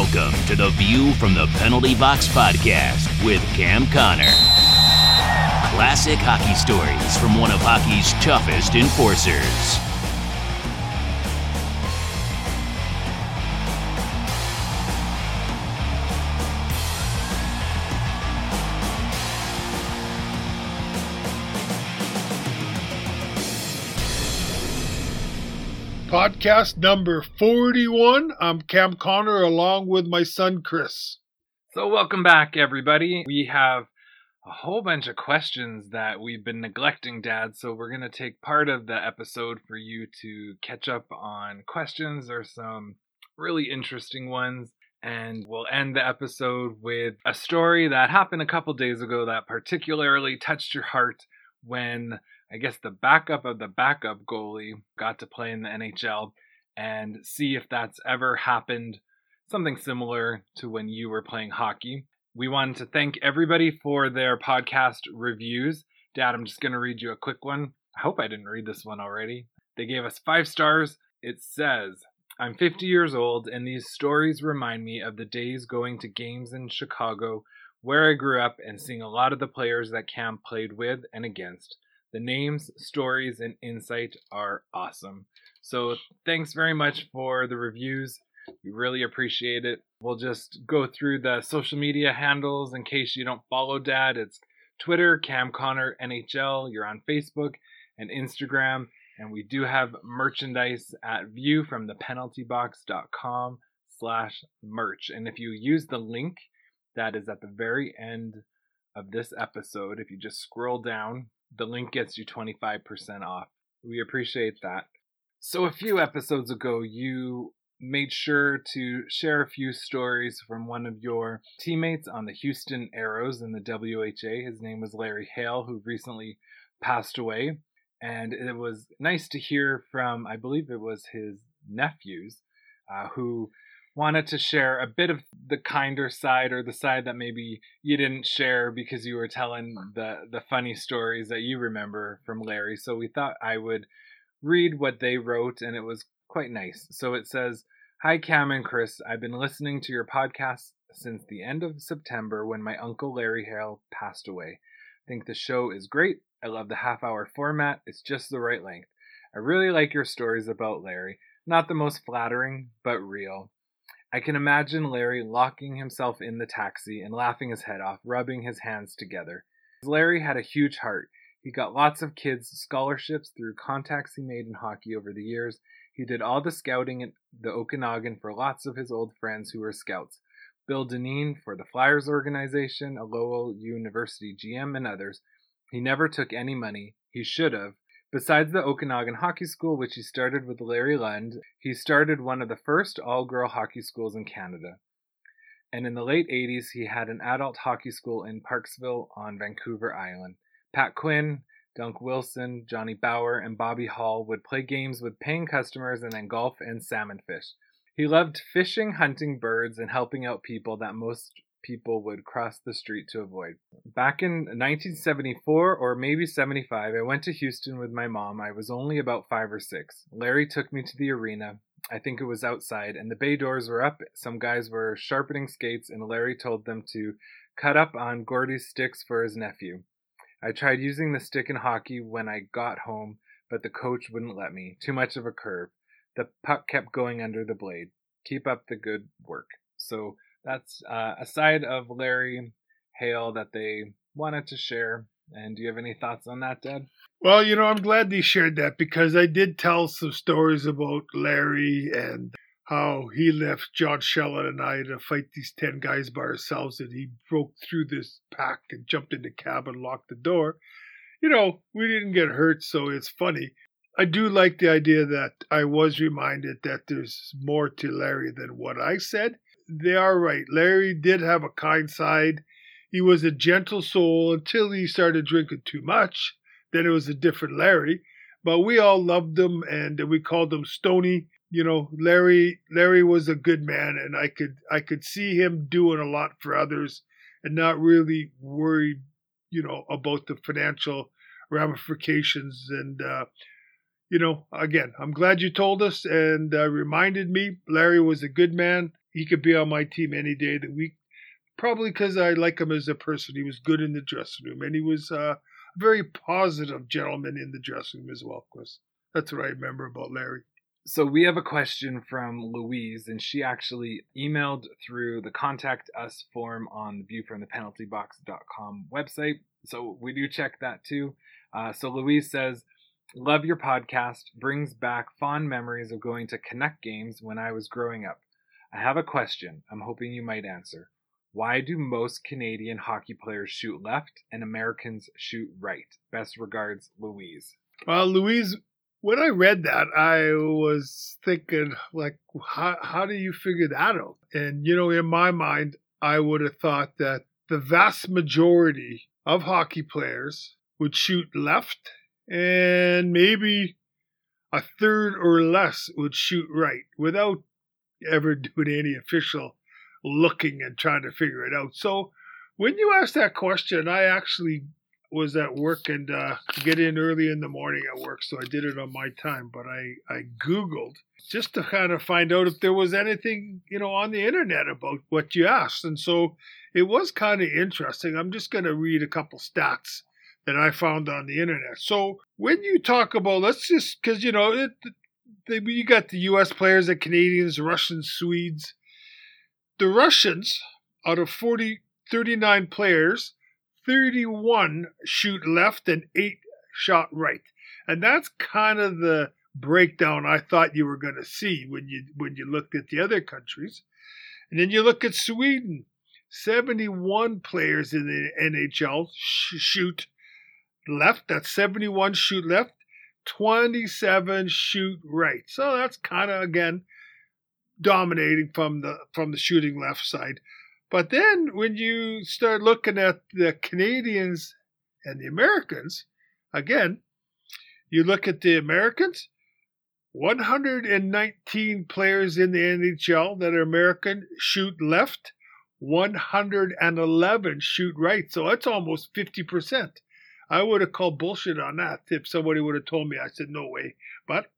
Welcome to the View from the Penalty Box podcast with Cam Connor. Classic hockey stories from one of hockey's toughest enforcers. Podcast number 41. I'm Cam Connor along with my son Chris. So, welcome back, everybody. We have a whole bunch of questions that we've been neglecting, Dad. So, we're going to take part of the episode for you to catch up on questions. There's some really interesting ones. And we'll end the episode with a story that happened a couple days ago that particularly touched your heart when I guess the backup of the backup goalie got to play in the NHL and see if that's ever happened something similar to when you were playing hockey. We wanted to thank everybody for their podcast reviews. Dad, I'm just going to read you a quick one. I hope I didn't read this one already. They gave us five stars. It says, I'm 50 years old, and these stories remind me of the days going to games in Chicago where I grew up and seeing a lot of the players that Cam played with and against. The names, stories, and insight are awesome. So thanks very much for the reviews. We really appreciate it. We'll just go through the social media handles in case you don't follow Dad. It's Twitter, Cam Connor NHL. You're on Facebook and Instagram. And we do have merchandise at viewfromthepenaltybox.com slash merch. And if you use the link that is at the very end of this episode, if you just scroll down, the link gets you 25% off. We appreciate that. So, a few episodes ago, you made sure to share a few stories from one of your teammates on the Houston Aeros in the WHA. His name was Larry Hale, who recently passed away. And it was nice to hear from, I believe it was his nephews, uh, who wanted to share a bit of the kinder side or the side that maybe you didn't share because you were telling the the funny stories that you remember from Larry. So we thought I would read what they wrote and it was quite nice. So it says, "Hi Cam and Chris, I've been listening to your podcast since the end of September when my uncle Larry Hale passed away. I think the show is great. I love the half hour format. It's just the right length. I really like your stories about Larry. Not the most flattering, but real. I can imagine Larry locking himself in the taxi and laughing his head off, rubbing his hands together. Larry had a huge heart. He got lots of kids scholarships through contacts he made in hockey over the years. He did all the scouting at the Okanagan for lots of his old friends who were scouts. Bill Dineen for the Flyers organization, a Lowell University GM, and others. He never took any money. He should have. Besides the Okanagan Hockey School, which he started with Larry Lund, he started one of the first all girl hockey schools in Canada. And in the late 80s, he had an adult hockey school in Parksville on Vancouver Island. Pat Quinn, Dunc Wilson, Johnny Bower, and Bobby Hull would play games with paying customers and then golf and salmon fish. He loved fishing, hunting birds, and helping out people that most people would cross the street to avoid. Back in 1974 or maybe 75, I went to Houston with my mom. I was only about five or six. Larry took me to the arena. I think it was outside, and the bay doors were up. Some guys were sharpening skates, and Larry told them to cut up on Gordie's sticks for his nephew. I tried using the stick in hockey when I got home, but the coach wouldn't let me. Too much of a curve. The puck kept going under the blade. Keep up the good work. So that's uh, a side of Larry Hale that they wanted to share. And do you have any thoughts on that, Dad? Well, you know, I'm glad they shared that because I did tell some stories about Larry and how he left John Shellett and I to fight these 10 guys by ourselves and he broke through this pack and jumped in the cab and locked the door. You know, we didn't get hurt, so it's funny. I do like the idea that I was reminded that there's more to Larry than what I said they are right. Larry did have a kind side. He was a gentle soul until he started drinking too much. Then it was a different Larry. But we all loved him and we called him Stony. You know, Larry Larry was a good man and I could I could see him doing a lot for others and not really worried, you know, about the financial ramifications and uh you know, again, I'm glad you told us and uh, reminded me Larry was a good man he could be on my team any day of the week. Probably because I like him as a person. He was good in the dressing room, and he was uh, a very positive gentleman in the dressing room as well, Chris. That's what I remember about Larry. So we have a question from Louise, and she actually emailed through the contact us form on the viewfromthepenaltybox.com website. So we do check that too. Uh, so Louise says, Love your podcast. Brings back fond memories of going to Connect games when I was growing up. I have a question I'm hoping you might answer. Why do most Canadian hockey players shoot left and Americans shoot right? Best regards, Louise. Well, Louise, when I read that, I was thinking, like, how, how do you figure that out? And, you know, in my mind, I would have thought that the vast majority of hockey players would shoot left and maybe a third or less would shoot right without ever doing any official looking and trying to figure it out. So when you asked that question, I actually was at work and uh, get in early in the morning at work, so I did it on my time. But I I googled just to kind of find out if there was anything you know on the internet about what you asked, and so it was kind of interesting. I'm just going to read a couple stats that I found on the internet. So when you talk about, let's just because you know it, they, you got the U.S. players, the Canadians, Russians, Swedes. The Russians, out of 40, 39 players, 31 shoot left and eight shot right, and that's kind of the breakdown I thought you were going to see when you when you looked at the other countries, and then you look at Sweden. 71 players in the NHL sh- shoot left. That's 71 shoot left, 27 shoot right. So that's kind of again dominating from the from the shooting left side. But then when you start looking at the Canadians and the Americans, again, you look at the Americans, 119 players in the NHL that are American shoot left, 111 shoot right. So that's almost 50%. I would have called bullshit on that if somebody would have told me. I said, no way. But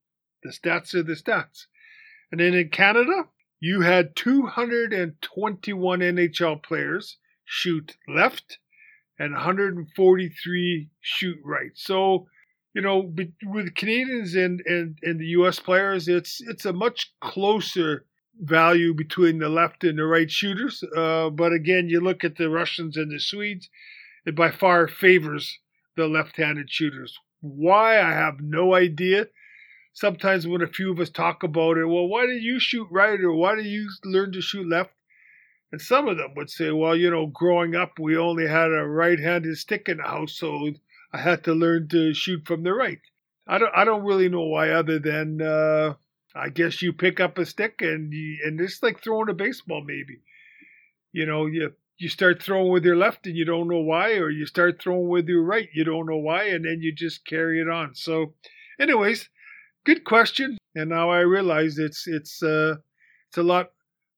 the stats are the stats. And then in Canada, you had 221 NHL players shoot left and 143 shoot right. So, you know, with Canadians and, and, and the US players, it's it's a much closer value between the left and the right shooters. Uh, but again, you look at the Russians and the Swedes, it by far favors the left-handed shooters. Why I have no idea. Sometimes when a few of us talk about it, well, why did you shoot right or why did you learn to shoot left? And some of them would say, well, you know, growing up we only had a right-handed stick in the house, so I had to learn to shoot from the right. I don't I don't really know why other than uh, I guess you pick up a stick and you, and it's like throwing a baseball maybe. You know, you you start throwing with your left and you don't know why, or you start throwing with your right, you don't know why, and then you just carry it on. So, anyways, good question. And now I realize it's it's uh it's a lot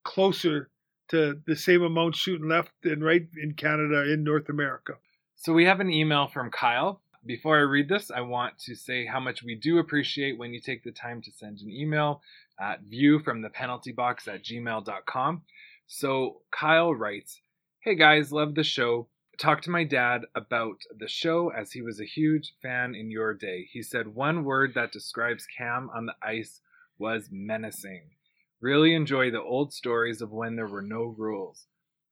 closer to the same amount shooting left and right in Canada in North America. So we have an email from Kyle. Before I read this, I want to say how much we do appreciate when you take the time to send an email at viewfromthepenaltybox at gmail.com. So Kyle writes, Hey guys, love the show. Talked to my dad about the show as he was a huge fan in your day. He said one word that describes Cam on the ice was menacing. Really enjoy the old stories of when there were no rules.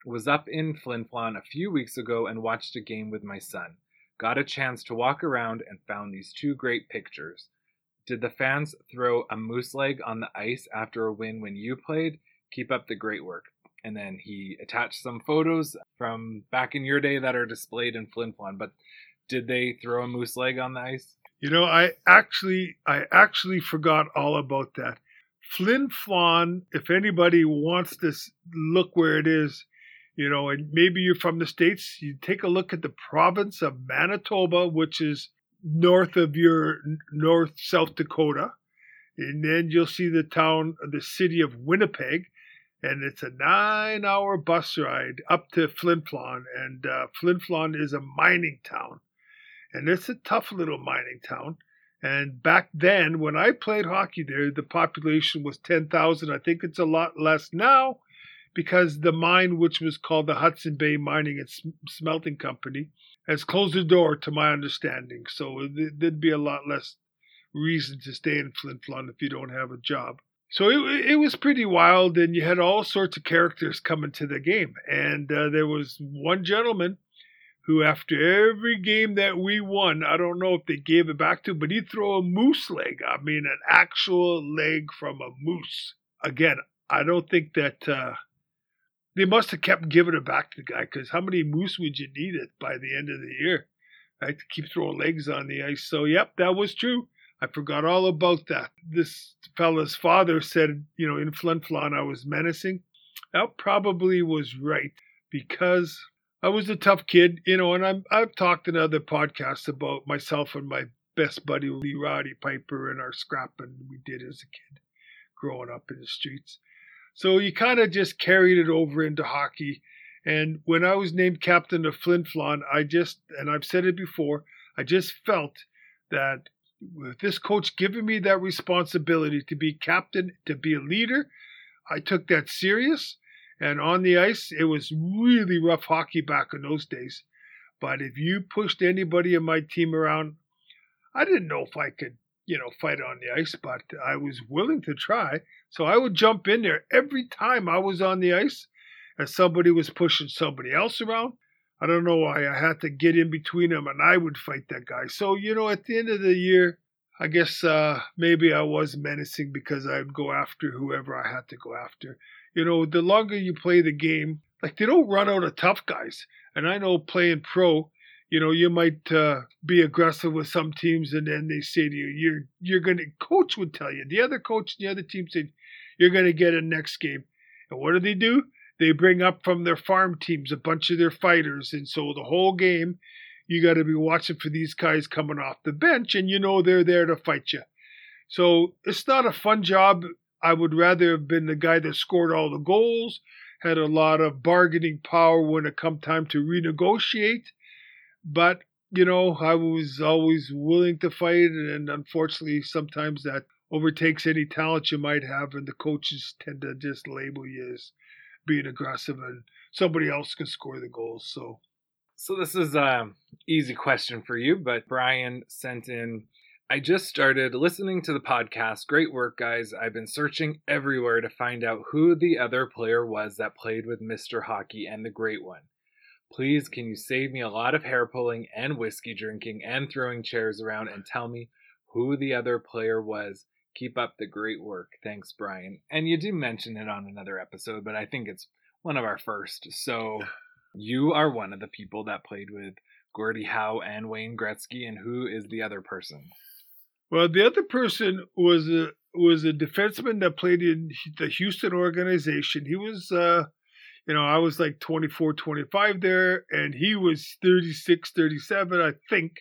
Was up in Flin Flon a few weeks ago and watched a game with my son. Got a chance to walk around and found these two great pictures. Did the fans throw a moose leg on the ice after a win when you played? Keep up the great work and then he attached some photos from back in your day that are displayed in Flin Flon. But did they throw a moose leg on the ice? You know, I actually, I actually forgot all about that. Flin Flon, if anybody wants to look where it is, you know, and maybe you're from the States, you take a look at the province of Manitoba, which is north of your North South Dakota. And then you'll see the town, the city of Winnipeg and it's a nine hour bus ride up to Flin Flon. And uh, Flin Flon is a mining town, and it's a tough little mining town. And back then, when I played hockey there, the population was 10,000. I think it's a lot less now, because the mine, which was called the Hudson Bay Mining and Smelting Company, has closed the door, to my understanding. So there'd be a lot less reason to stay in Flin Flon if you don't have a job. So it, it was pretty wild, and you had all sorts of characters coming to the game. And uh, there was one gentleman who, after every game that we won, I don't know if they gave it back to, but he'd throw a moose leg. I mean, an actual leg from a moose. Again, I don't think that uh, they must have kept giving it back to the guy because how many moose would you need it by the end of the year? Right, to keep throwing legs on the ice. So, yep, that was true. I forgot all about that. This fella's father said, you know, in Flin Flon I was menacing. That probably was right because I was a tough kid, you know, and I'm, I've talked in other podcasts about myself and my best buddy Lee Roddy Piper and our scrapping we did as a kid growing up in the streets. So you kind of just carried it over into hockey. And when I was named captain of Flin Flon, I just, and I've said it before, I just felt that with this coach giving me that responsibility to be captain, to be a leader, I took that serious. And on the ice, it was really rough hockey back in those days. But if you pushed anybody in my team around, I didn't know if I could, you know, fight on the ice, but I was willing to try. So I would jump in there every time I was on the ice and somebody was pushing somebody else around. I don't know why I had to get in between them and I would fight that guy. So, you know, at the end of the year, I guess uh, maybe I was menacing because I'd go after whoever I had to go after. You know, the longer you play the game, like they don't run out of tough guys. And I know playing pro, you know, you might uh, be aggressive with some teams, and then they say to you, "You're you're going to." Coach would tell you. The other coach, the other team said, you're going to get a next game. And what do they do? They bring up from their farm teams a bunch of their fighters. And so the whole game, you got to be watching for these guys coming off the bench, and you know they're there to fight you. So it's not a fun job. I would rather have been the guy that scored all the goals, had a lot of bargaining power when it come time to renegotiate. But, you know, I was always willing to fight, and unfortunately, sometimes that overtakes any talent you might have, and the coaches tend to just label you as being aggressive, and somebody else can score the goals. So, so this is a easy question for you, but Brian sent in. I just started listening to the podcast. Great work, guys. I've been searching everywhere to find out who the other player was that played with Mr. Hockey and the Great One. Please, can you save me a lot of hair pulling and whiskey drinking and throwing chairs around and tell me who the other player was? Keep up the great work. Thanks, Brian. And you do mention it on another episode, but I think it's one of our first. So you are one of the people that played with Gordie Howe and Wayne Gretzky, and who is the other person? Well, the other person was a was a defenseman that played in the Houston organization. He was uh you know, I was like 24, 25 there, and he was 36, 37, I think.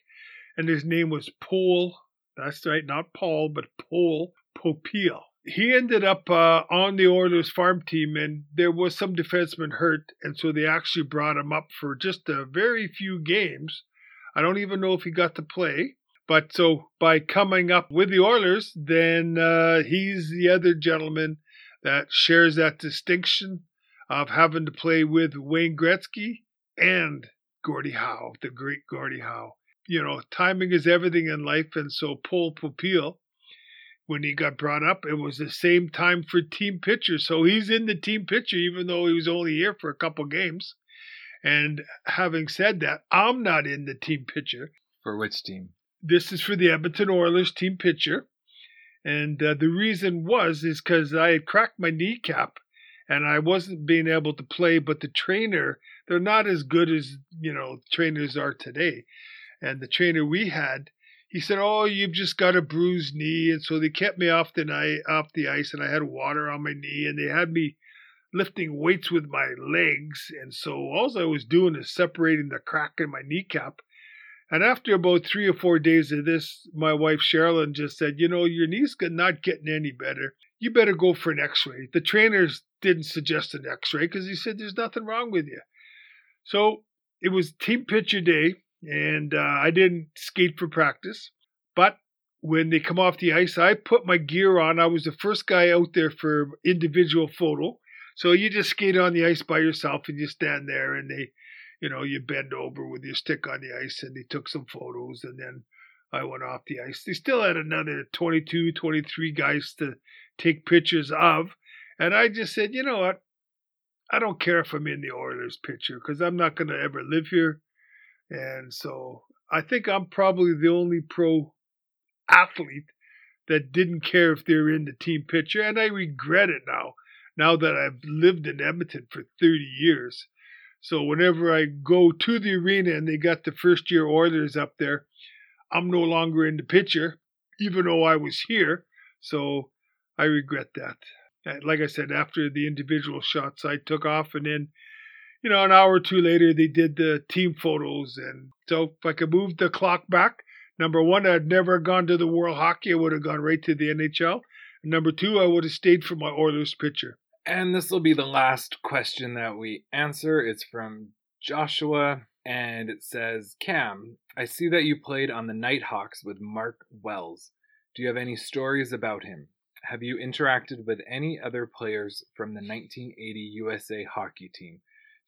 And his name was Paul that's right, not Paul, but Poul Popiel. He ended up uh, on the Oilers farm team, and there was some defenseman hurt, and so they actually brought him up for just a very few games. I don't even know if he got to play. But so by coming up with the Oilers, then uh, he's the other gentleman that shares that distinction of having to play with Wayne Gretzky and Gordie Howe, the great Gordie Howe you know, timing is everything in life. And so Poul Popiel, when he got brought up, it was the same time for team pitcher. So he's in the team pitcher, even though he was only here for a couple games. And having said that, I'm not in the team pitcher. For which team? This is for the Edmonton Oilers team pitcher. And uh, the reason was is because I had cracked my kneecap and I wasn't being able to play. But the trainer, they're not as good as you know trainers are today and the trainer we had, he said, "Oh, you've just got a bruised knee," and so they kept me off the night off the ice, and I had water on my knee, and they had me lifting weights with my legs, and so all I was doing is separating the crack in my kneecap. And after about three or four days of this, my wife Sherilyn just said, "You know, your knee's not getting any better. You better go for an X-ray." The trainers didn't suggest an X-ray because he said there's nothing wrong with you. So it was team pitcher day and uh, I didn't skate for practice. But when they come off the ice, I put my gear on. I was the first guy out there for individual photo. So you just skate on the ice by yourself and you stand there and they, you know, you bend over with your stick on the ice and they took some photos and then I went off the ice. They still had another 22, 23 guys to take pictures of. And I just said, you know what? I don't care if I'm in the Oilers picture because I'm not going to ever live here. And so I think I'm probably the only pro athlete that didn't care if they're in the team picture. And I regret it now, now that I've lived in Edmonton for 30 years. So whenever I go to the arena and they got the first year Oilers up there, I'm no longer in the picture, even though I was here. So I regret that. Like I said, after the individual shots, I took off, and then, you know, an hour or two later, they did the team photos. And so if I could move the clock back, number one, I'd never gone to the World Hockey. I would have gone right to the NHL. And number two, I would have stayed for my Oilers picture. And this will be the last question that we answer. It's from Joshua, and it says, Cam, I see that you played on the Nighthawks with Mark Wells. Do you have any stories about him? Have you interacted with any other players from the 1980 USA hockey team?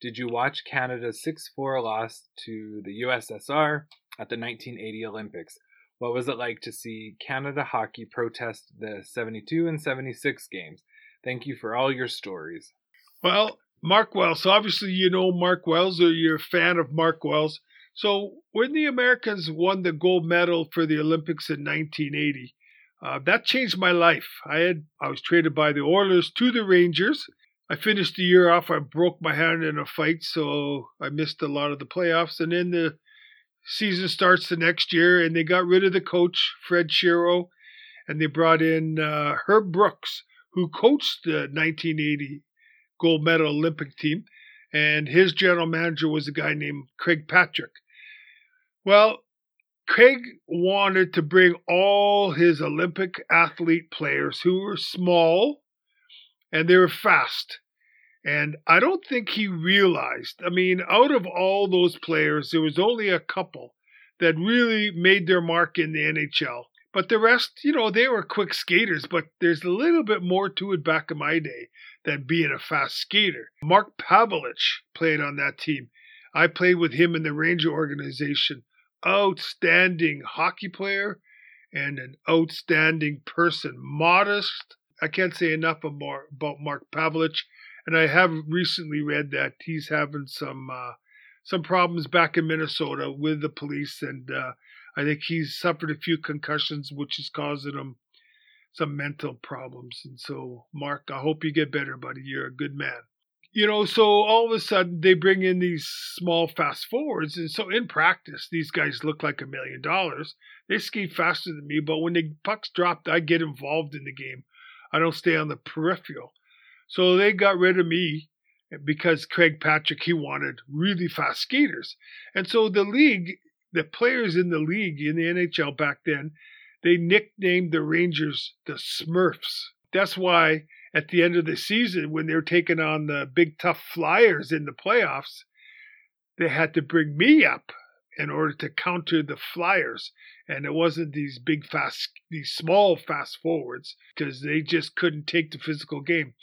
Did you watch Canada's 6 4 loss to the USSR at the 1980 Olympics? What was it like to see Canada hockey protest the 72 and 76 games? Thank you for all your stories. Well, Mark Wells, obviously you know Mark Wells or you're a fan of Mark Wells. So when the Americans won the gold medal for the Olympics in 1980, uh, that changed my life. I had I was traded by the Oilers to the Rangers. I finished the year off. I broke my hand in a fight, so I missed a lot of the playoffs. And then the season starts the next year, and they got rid of the coach Fred Shero, and they brought in uh, Herb Brooks, who coached the 1980 gold medal Olympic team, and his general manager was a guy named Craig Patrick. Well, Craig wanted to bring all his Olympic athlete players who were small and they were fast. And I don't think he realized, I mean, out of all those players, there was only a couple that really made their mark in the NHL. But the rest, you know, they were quick skaters, but there's a little bit more to it back in my day than being a fast skater. Mark Pavelich played on that team. I played with him in the Ranger organization outstanding hockey player and an outstanding person. Modest. I can't say enough about Mark Pavelich. And I have recently read that he's having some uh, some problems back in Minnesota with the police, and uh, I think he's suffered a few concussions, which is causing him some mental problems. And so, Mark, I hope you get better, buddy. You're a good man you know, so all of a sudden they bring in these small fast forwards. And so in practice, these guys look like a million dollars. They skate faster than me, but when the puck's dropped, I get involved in the game. I don't stay on the peripheral. So they got rid of me because Craig Patrick, he wanted really fast skaters. And so the league, the players in the league in the NHL back then, they nicknamed the Rangers the Smurfs. That's why at the end of the season when they were taking on the big tough flyers in the playoffs, they had to bring me up in order to counter the flyers. And it wasn't these big fast, these small fast forwards because they just couldn't take the physical game.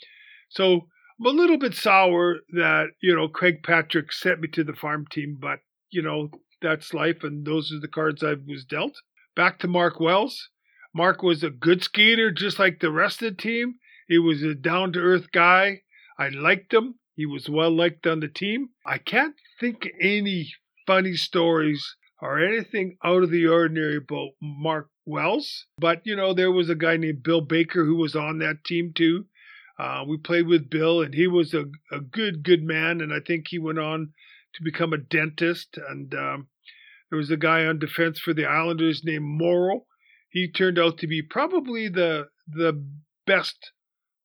So I'm a little bit sour that, you know, Craig Patrick sent me to the farm team, but, you know, that's life and those are the cards I was dealt. Back to Mark Wells. Mark was a good skater just like the rest of the team. He was a down to earth guy. I liked him. He was well liked on the team. I can't think any funny stories or anything out of the ordinary about Mark Wells. But, you know, there was a guy named Bill Baker who was on that team too. Uh, we played with Bill, and he was a, a good, good man. And I think he went on to become a dentist. And um, there was a guy on defense for the Islanders named Morrow. He turned out to be probably the the best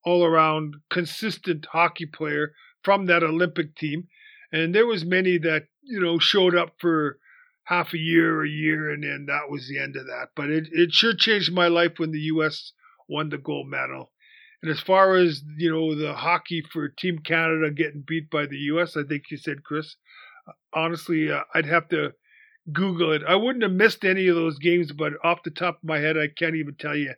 all around consistent hockey player from that Olympic team. And there was many that, you know, showed up for half a year or a year and then that was the end of that. But it, it sure changed my life when the US won the gold medal. And as far as, you know, the hockey for Team Canada getting beat by the US, I think you said, Chris, honestly, uh, I'd have to Google it. I wouldn't have missed any of those games, but off the top of my head, I can't even tell you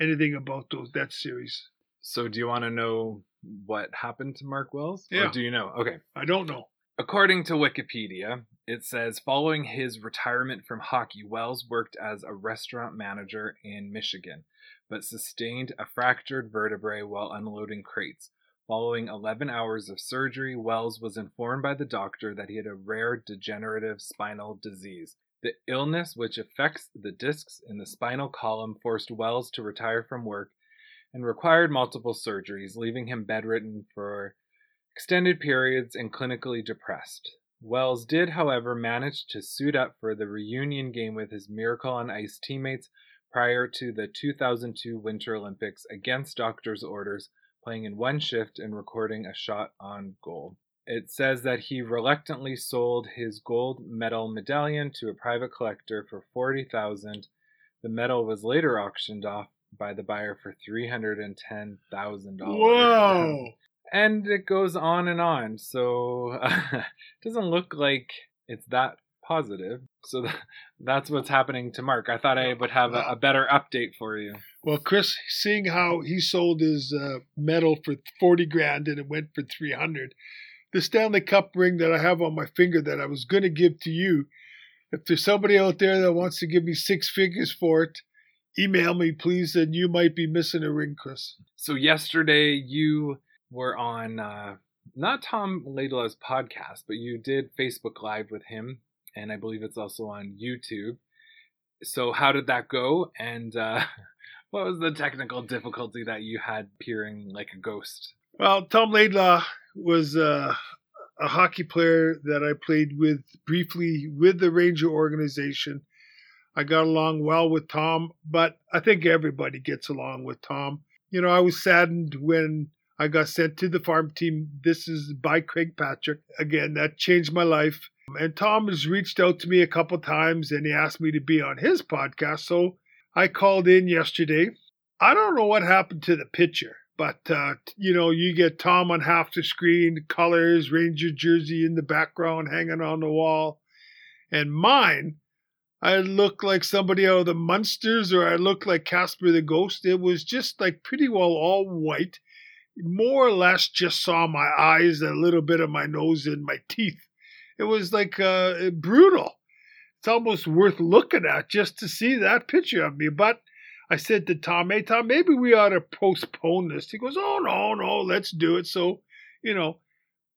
anything about those that series. So, do you want to know what happened to Mark Wells? Yeah. Or do you know? Okay. I don't know. According to Wikipedia, it says following his retirement from hockey, Wells worked as a restaurant manager in Michigan, but sustained a fractured vertebrae while unloading crates. Following 11 hours of surgery, Wells was informed by the doctor that he had a rare degenerative spinal disease. The illness, which affects the discs in the spinal column, forced Wells to retire from work and required multiple surgeries, leaving him bedridden for extended periods and clinically depressed. Wells did, however, manage to suit up for the reunion game with his Miracle on Ice teammates prior to the 2002 Winter Olympics against doctor's orders, playing in one shift and recording a shot on goal. It says that he reluctantly sold his gold medal medallion to a private collector for 40,000. The medal was later auctioned off by the buyer for $310,000. Whoa. And it goes on and on. So uh, it doesn't look like it's that positive. So th- that's what's happening to Mark. I thought I would have a, a better update for you. Well, Chris, seeing how he sold his uh, medal for 40 grand and it went for 300, the Stanley Cup ring that I have on my finger that I was going to give to you, if there's somebody out there that wants to give me six figures for it, email me, please, and you might be missing a ring, Chris. So yesterday you were on uh, not Tom Laidlaw's podcast, but you did Facebook Live with him, and I believe it's also on YouTube. So how did that go? And uh, what was the technical difficulty that you had peering like a ghost? Well, Tom Laidlaw was uh, a hockey player that I played with briefly with the Ranger organization. I got along well with Tom, but I think everybody gets along with Tom. You know, I was saddened when I got sent to the farm team. This is by Craig Patrick. Again, that changed my life. And Tom has reached out to me a couple times and he asked me to be on his podcast. So I called in yesterday. I don't know what happened to the pitcher, but uh, you know, you get Tom on half the screen, colors, Ranger jersey in the background hanging on the wall. And mine, I look like somebody out of the Munsters or I look like Casper the Ghost. It was just like pretty well all white more or less just saw my eyes, and a little bit of my nose, and my teeth. It was like uh, brutal. It's almost worth looking at just to see that picture of me. But I said to Tom, hey, Tom, maybe we ought to postpone this. He goes, oh, no, no, let's do it. So, you know,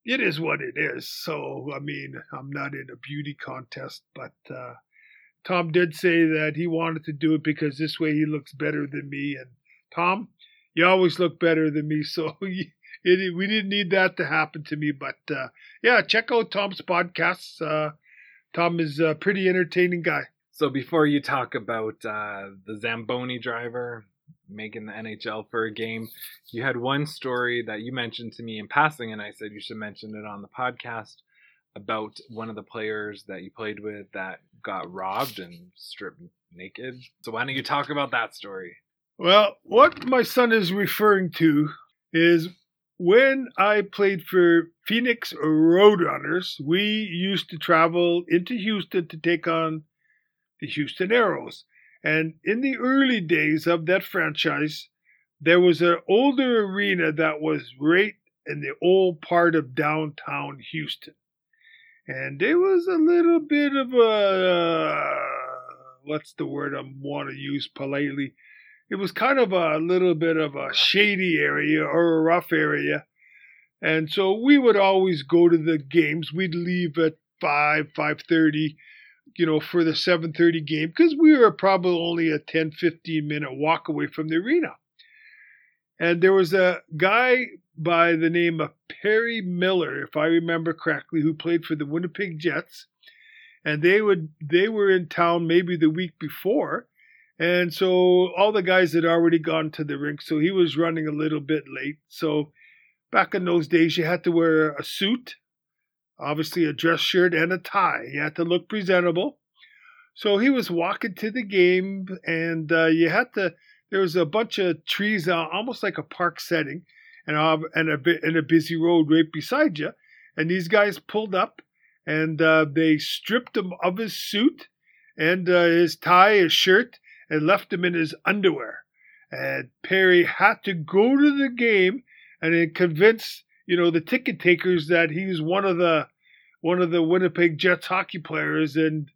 it is what it is. So, I mean, I'm not in a beauty contest, but uh, Tom did say that he wanted to do it because this way he looks better than me. And Tom, you always look better than me. So it, we didn't need that to happen to me. But uh, yeah, check out Tom's podcasts. Uh, Tom is a pretty entertaining guy. So before you talk about uh, the Zamboni driver making the NHL for a game, you had one story that you mentioned to me in passing, and I said you should mention it on the podcast about one of the players that you played with that got robbed and stripped naked. So why don't you talk about that story? Well, what my son is referring to is when I played for Phoenix Roadrunners, we used to travel into Houston to take on the Houston Aeros. And in the early days of that franchise, there was an older arena that was right in the old part of downtown Houston. And there was a little bit of a, uh, what's the word I want to use politely? It was kind of a little bit of a shady area or a rough area. And so we would always go to the games. We'd leave at 5, 5.30, you know, for the 7.30 game because we were probably only a 10, 15 minute walk away from the arena. And there was a guy by the name of Perry Miller, if I remember correctly, who played for the Winnipeg Jets. And they would they were in town maybe the week before and so all the guys had already gone to the rink, so he was running a little bit late. So back in those days, you had to wear a suit, obviously a dress shirt, and a tie. You had to look presentable. So he was walking to the game, and uh, you had to. There was a bunch of trees, uh, almost like a park setting, and uh, and a and a busy road right beside you. And these guys pulled up, and uh, they stripped him of his suit and uh, his tie, his shirt, and left him in his underwear. And Perry had to go to the game and convince, you know, the ticket takers that he's one of the one of the Winnipeg Jets hockey players and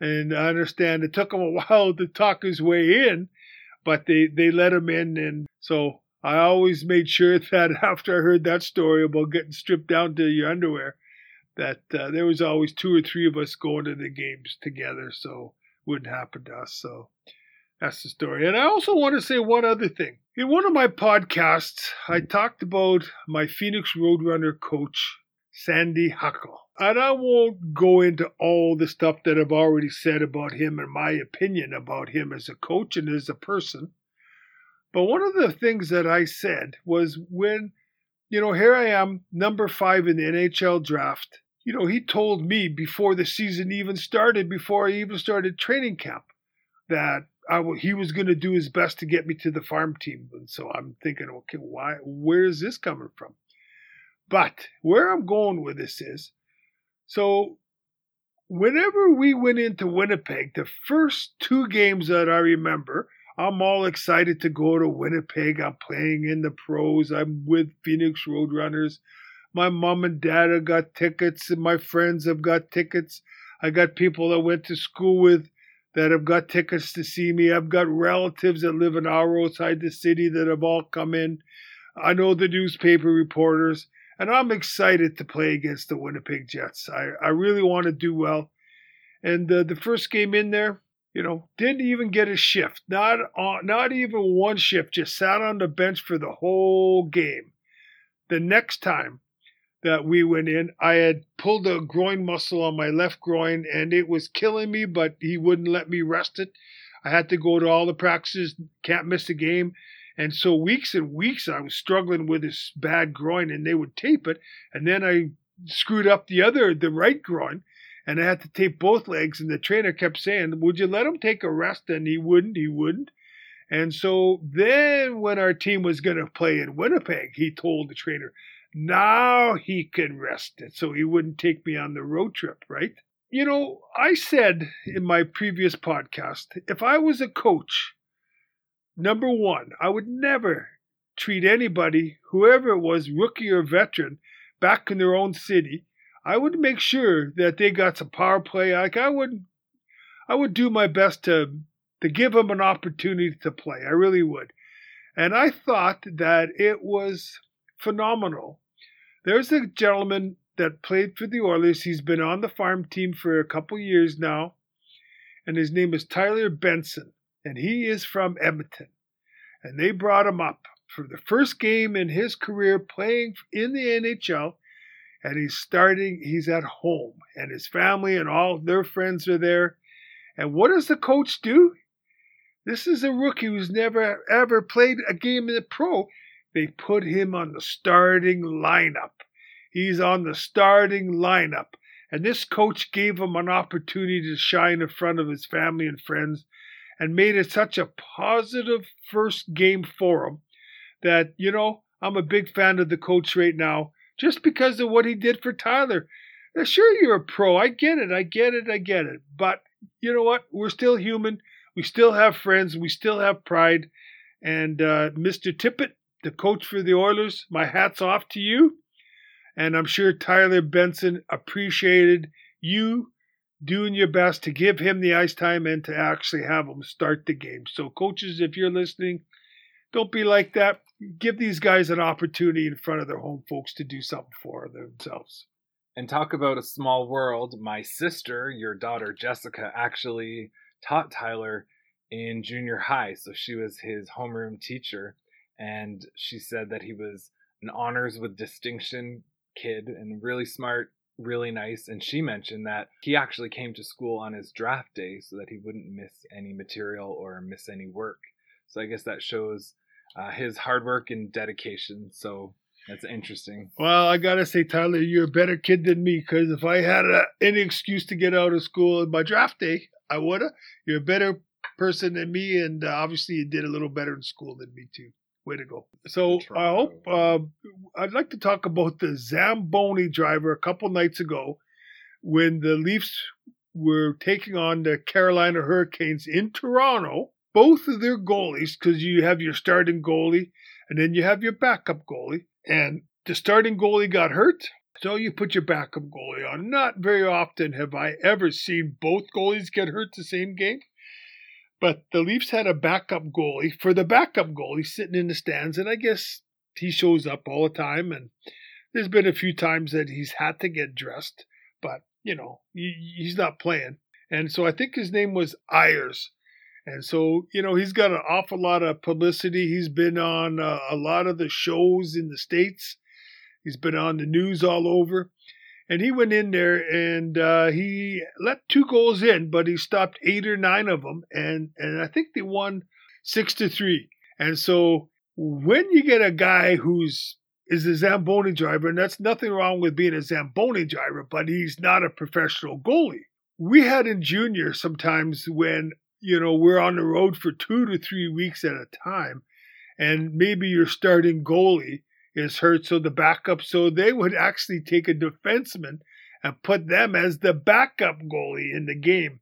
and I understand it took him a while to talk his way in, but they, they let him in and so I always made sure that after I heard that story about getting stripped down to your underwear, that uh, there was always two or three of us going to the games together, so it wouldn't happen to us. So that's the story. And I also want to say one other thing. In one of my podcasts, I talked about my Phoenix Roadrunner coach, Sandy Hucul. And I won't go into all the stuff that I've already said about him and my opinion about him as a coach and as a person. But one of the things that I said was when, you know, here I am, number five in the NHL draft. You know, he told me before the season even started, before I even started training camp, that he was going to do his best to get me to the farm team. And so I'm thinking, okay, why? Where is this coming from? But where I'm going with this is, so whenever we went into Winnipeg, the first two games that I remember, I'm all excited to go to Winnipeg. I'm playing in the pros. I'm with Phoenix Roadrunners. My mom and dad have got tickets, and my friends have got tickets. I got people that went to school with that have got tickets to see me. I've got relatives that live an hour outside the city that have all come in. I know the newspaper reporters, and I'm excited to play against the Winnipeg Jets. I, I really want to do well. And uh, the first game in there, you know, didn't even get a shift. Not on, not even one shift. Just sat on the bench for the whole game. The next time that we went in, I had pulled a groin muscle on my left groin, and it was killing me. But he wouldn't let me rest it. I had to go to all the practices. Can't miss a game. And so weeks and weeks I was struggling with this bad groin, and they would tape it, and then I screwed up the other, the right groin and I had to tape both legs. And the trainer kept saying, Would you let him take a rest? And he wouldn't, he wouldn't. And so then when our team was going to play in Winnipeg, he told the trainer, now he can rest it so he wouldn't take me on the road trip, right? You know, I said in my previous podcast, if I was a coach, number one, I would never treat anybody, whoever it was, rookie or veteran, back in their own city, I would make sure that they got some power play. Like I would, I would do my best to to give them an opportunity to play. I really would, and I thought that it was phenomenal. There's a gentleman that played for the Oilers. He's been on the farm team for a couple years now, and his name is Tyler Benson, and he is from Edmonton. And they brought him up for the first game in his career playing in the NHL and he's starting, he's at home, and his family and all their friends are there. And what does the coach do? This is a rookie who's never ever played a game in the pro. They put him on the starting lineup. He's on the starting lineup. And this coach gave him an opportunity to shine in front of his family and friends and made it such a positive first game for him that, you know, I'm a big fan of the coach right now just because of what he did for Tyler. Now, sure, you're a pro. I get it. I get it. I get it. But you know what? We're still human. We still have friends. We still have pride. And uh, Mr. Tippett, the coach for the Oilers, my hat's off to you. And I'm sure Tyler Benson appreciated you doing your best to give him the ice time and to actually have him start the game. So, coaches, if you're listening, don't be like that give these guys an opportunity in front of their home folks to do something for themselves. And talk about a small world. My sister, your daughter Jessica, actually taught Tyler in junior high. So she was his homeroom teacher. And she said that he was an honors with distinction kid and really smart, really nice. And she mentioned that he actually came to school on his draft day so that he wouldn't miss any material or miss any work. So I guess that shows uh, his hard work and dedication. So that's interesting. Well, I gotta say, Tyler, you're a better kid than me. Because if I had a, any excuse to get out of school on my draft day, I woulda. You're a better person than me, and uh, obviously you did a little better in school than me too. Way to go! So I hope uh, I'd like to talk about the Zamboni driver a couple nights ago when the Leafs were taking on the Carolina Hurricanes in Toronto both of their goalies because you have your starting goalie and then you have your backup goalie. And the starting goalie got hurt, so you put your backup goalie on. Not very often have I ever seen both goalies get hurt the same game. But the Leafs had a backup goalie for the backup goalie sitting in the stands, and I guess he shows up all the time. And there's been a few times that he's had to get dressed, but you know he's not playing. And so I think his name was Ayres. And so, you know, he's got an awful lot of publicity. He's been on uh, a lot of the shows in the States. He's been on the news all over. And he went in there and uh, he let two goals in, but he stopped eight or nine of them. And, and I think they won six to three. And so when you get a guy who's is a Zamboni driver, and that's nothing wrong with being a Zamboni driver, but he's not a professional goalie. We had in junior sometimes when, you know, we're on the road for two to three weeks at a time, and maybe you're starting goalie is hurt, so the backup, so they would actually take a defenseman and put them as the backup goalie in the game.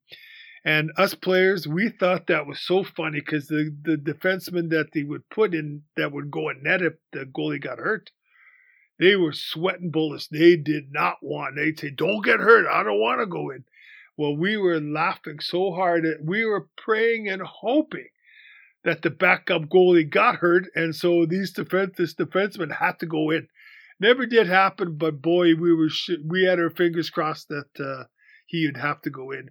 And us players, we thought that was so funny because the, the defenseman that they would put in that would go and net if the goalie got hurt, they were sweating bullets. They did not want. They'd say, "Don't get hurt. I don't want to go in." Well, we were laughing so hard that we were praying and hoping that the backup goalie got hurt, and so these defense this defenseman had to go in. Never did happen, but boy, we were we had our fingers crossed that uh, he would have to go in.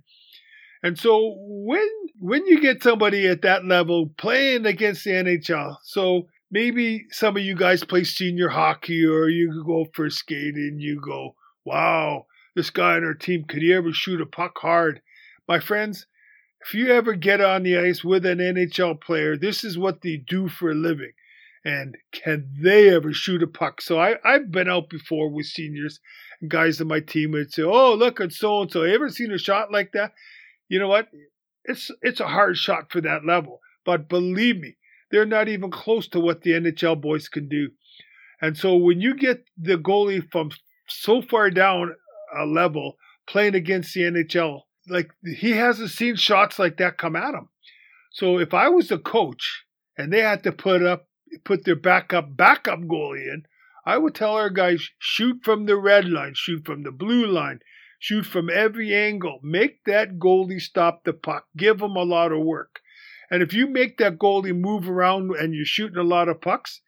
And so when when you get somebody at that level playing against the NHL, so maybe some of you guys play senior hockey or you go for skating, you go, wow, this guy on our team could he ever shoot a puck hard? My friends, if you ever get on the ice with an NHL player, this is what they do for a living. And can they ever shoot a puck? So I, I've been out before with seniors and guys on my team would say, Oh, look at so and so. Have you ever seen a shot like that? You know what? It's it's a hard shot for that level. But believe me, they're not even close to what the NHL boys can do. And so when you get the goalie from so far down a level playing against the NHL, like he hasn't seen shots like that come at him. So if I was a coach and they had to put up put their backup backup goalie in, I would tell our guys shoot from the red line, shoot from the blue line, shoot from every angle. Make that goalie stop the puck. Give him a lot of work. And if you make that goalie move around and you're shooting a lot of pucks,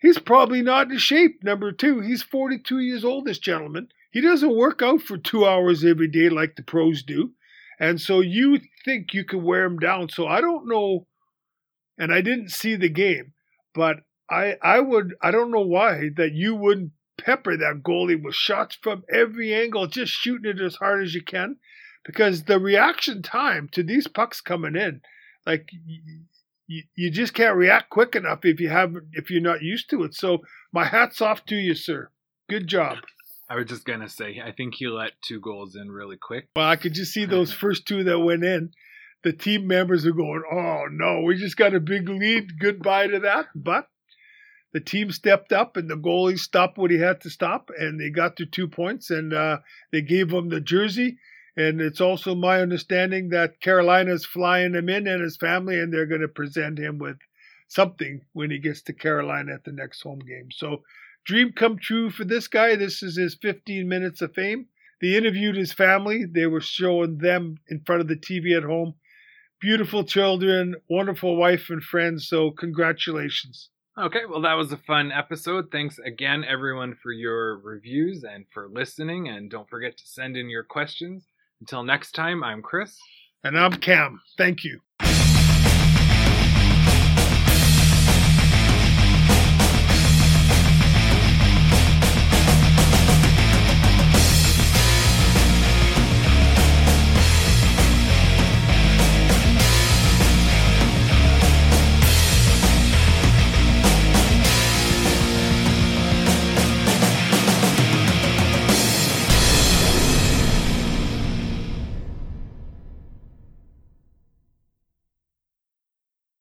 he's probably not in shape. Number two, he's 42 years old, this gentleman. He doesn't work out for two hours every day like the pros do. And so you think you can wear him down. So I don't know, and I didn't see the game, but I I would I don't know why that you wouldn't pepper that goalie with shots from every angle, just shooting it as hard as you can, because the reaction time to these pucks coming in, like you, you just can't react quick enough if you have if you're not used to it. So my hats off to you, sir. Good job. I was just gonna say, I think he let two goals in really quick. Well, I could just see those first two that went in. The team members are going, "Oh no, we just got a big lead. Goodbye to that." But the team stepped up, and the goalie stopped what he had to stop, and they got to two points, and uh, they gave him the jersey. And it's also my understanding that Carolina's flying him in and his family, and they're going to present him with something when he gets to Carolina at the next home game. So Dream come true for this guy. This is his 15 minutes of fame. They interviewed his family. They were showing them in front of the TV at home. Beautiful children, wonderful wife and friends. So, congratulations. Okay, well, that was a fun episode. Thanks again, everyone, for your reviews and for listening. And don't forget to send in your questions. Until next time, I'm Chris. And I'm Cam. Thank you.